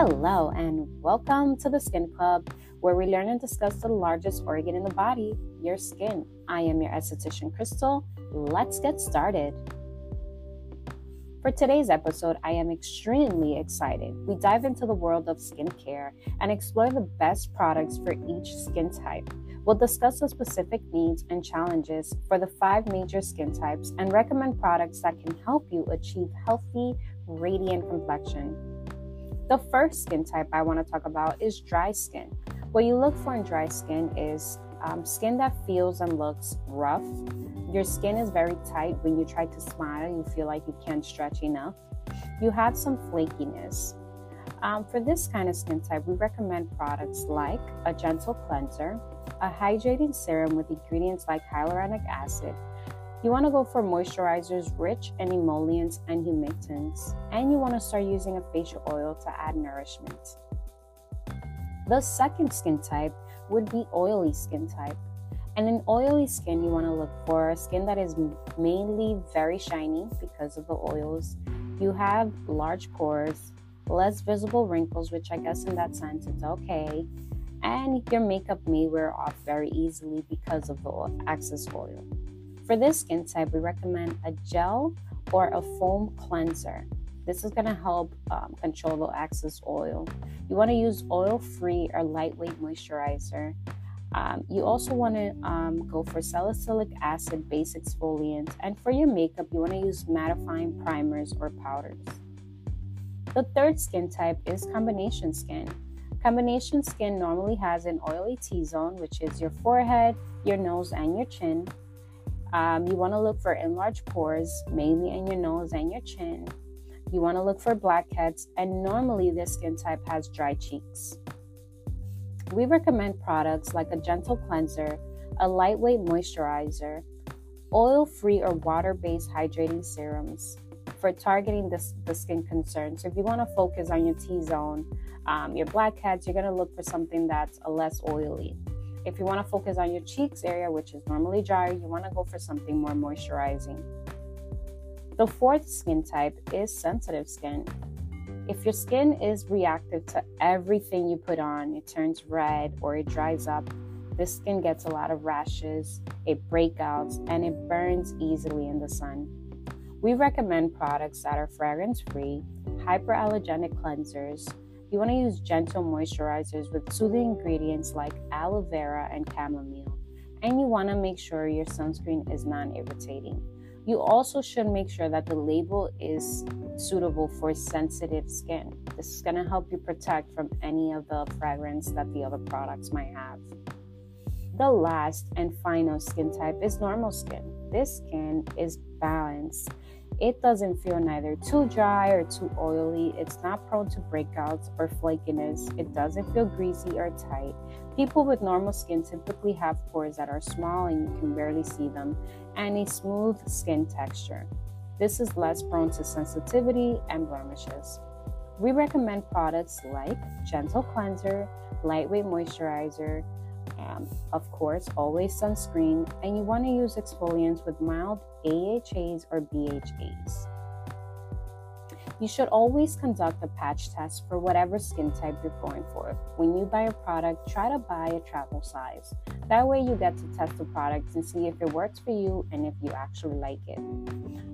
Hello, and welcome to the Skin Club, where we learn and discuss the largest organ in the body, your skin. I am your esthetician, Crystal. Let's get started. For today's episode, I am extremely excited. We dive into the world of skincare and explore the best products for each skin type. We'll discuss the specific needs and challenges for the five major skin types and recommend products that can help you achieve healthy, radiant complexion. The first skin type I want to talk about is dry skin. What you look for in dry skin is um, skin that feels and looks rough. Your skin is very tight. When you try to smile, you feel like you can't stretch enough. You have some flakiness. Um, for this kind of skin type, we recommend products like a gentle cleanser, a hydrating serum with ingredients like hyaluronic acid, you want to go for moisturizers rich in emollients and humectants, and you want to start using a facial oil to add nourishment. The second skin type would be oily skin type. And in oily skin, you want to look for skin that is mainly very shiny because of the oils. You have large pores, less visible wrinkles, which I guess in that sense it's okay. And your makeup may wear off very easily because of the excess oil. For this skin type, we recommend a gel or a foam cleanser. This is going to help um, control the excess oil. You want to use oil free or lightweight moisturizer. Um, you also want to um, go for salicylic acid based exfoliant. And for your makeup, you want to use mattifying primers or powders. The third skin type is combination skin. Combination skin normally has an oily T zone, which is your forehead, your nose, and your chin. Um, you want to look for enlarged pores, mainly in your nose and your chin. You want to look for blackheads, and normally this skin type has dry cheeks. We recommend products like a gentle cleanser, a lightweight moisturizer, oil free or water based hydrating serums for targeting this, the skin concerns. So if you want to focus on your T zone, um, your blackheads, you're going to look for something that's less oily. If you want to focus on your cheeks area, which is normally dry, you want to go for something more moisturizing. The fourth skin type is sensitive skin. If your skin is reactive to everything you put on, it turns red or it dries up, this skin gets a lot of rashes, it breakouts, and it burns easily in the sun. We recommend products that are fragrance free, hyperallergenic cleansers, you want to use gentle moisturizers with soothing ingredients like aloe vera and chamomile. And you want to make sure your sunscreen is non irritating. You also should make sure that the label is suitable for sensitive skin. This is going to help you protect from any of the fragrance that the other products might have. The last and final skin type is normal skin. This skin is balanced it doesn't feel neither too dry or too oily. It's not prone to breakouts or flakiness. It doesn't feel greasy or tight. People with normal skin typically have pores that are small and you can barely see them, and a smooth skin texture. This is less prone to sensitivity and blemishes. We recommend products like Gentle Cleanser, Lightweight Moisturizer, um, of course, always sunscreen, and you want to use exfoliants with mild AHAs or BHAs. You should always conduct a patch test for whatever skin type you're going for. When you buy a product, try to buy a travel size. That way, you get to test the product and see if it works for you and if you actually like it.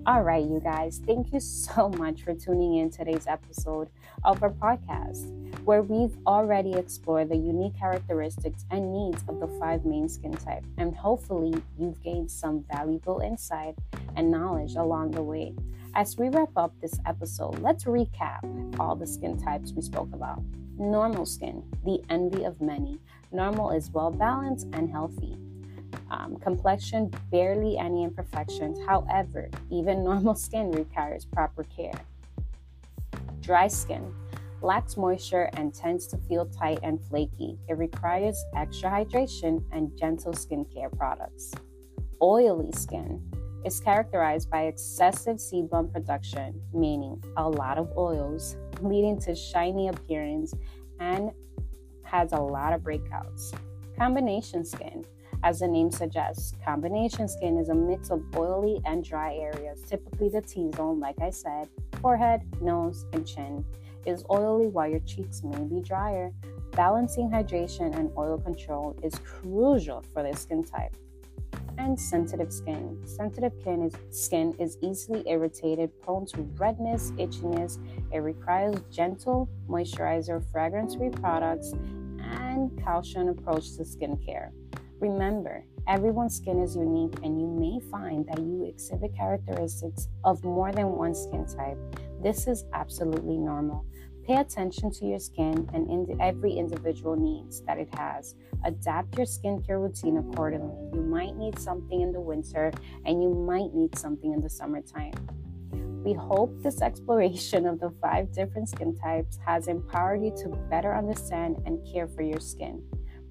All right, you guys, thank you so much for tuning in today's episode of our podcast, where we've already explored the unique characteristics and needs of the five main skin types. And hopefully, you've gained some valuable insight and knowledge along the way. As we wrap up this episode, let's recap all the skin types we spoke about. Normal skin, the envy of many. Normal is well balanced and healthy. Um, complexion, barely any imperfections. However, even normal skin requires proper care. Dry skin lacks moisture and tends to feel tight and flaky. It requires extra hydration and gentle skincare products. Oily skin is characterized by excessive sebum production, meaning a lot of oils, leading to shiny appearance and has a lot of breakouts. Combination skin. As the name suggests, combination skin is a mix of oily and dry areas, typically the T zone, like I said, forehead, nose, and chin. Is oily while your cheeks may be drier. Balancing hydration and oil control is crucial for this skin type. And sensitive skin. Sensitive skin is, skin is easily irritated, prone to redness, itchiness. It requires gentle moisturizer, fragrance free products, and caution approach to skincare. Remember, everyone's skin is unique, and you may find that you exhibit characteristics of more than one skin type. This is absolutely normal. Pay attention to your skin and in every individual needs that it has. Adapt your skincare routine accordingly. You might need something in the winter and you might need something in the summertime. We hope this exploration of the five different skin types has empowered you to better understand and care for your skin.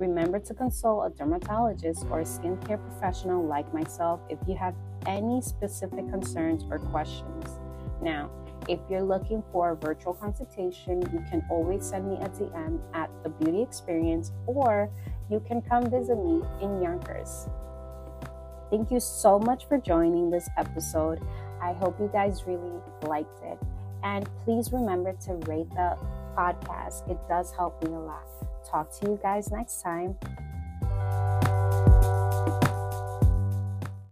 Remember to consult a dermatologist or a skincare professional like myself if you have any specific concerns or questions. Now, if you're looking for a virtual consultation, you can always send me a DM at The Beauty Experience or you can come visit me in Yonkers. Thank you so much for joining this episode. I hope you guys really liked it. And please remember to rate the podcast, it does help me a lot. Talk to you guys next time.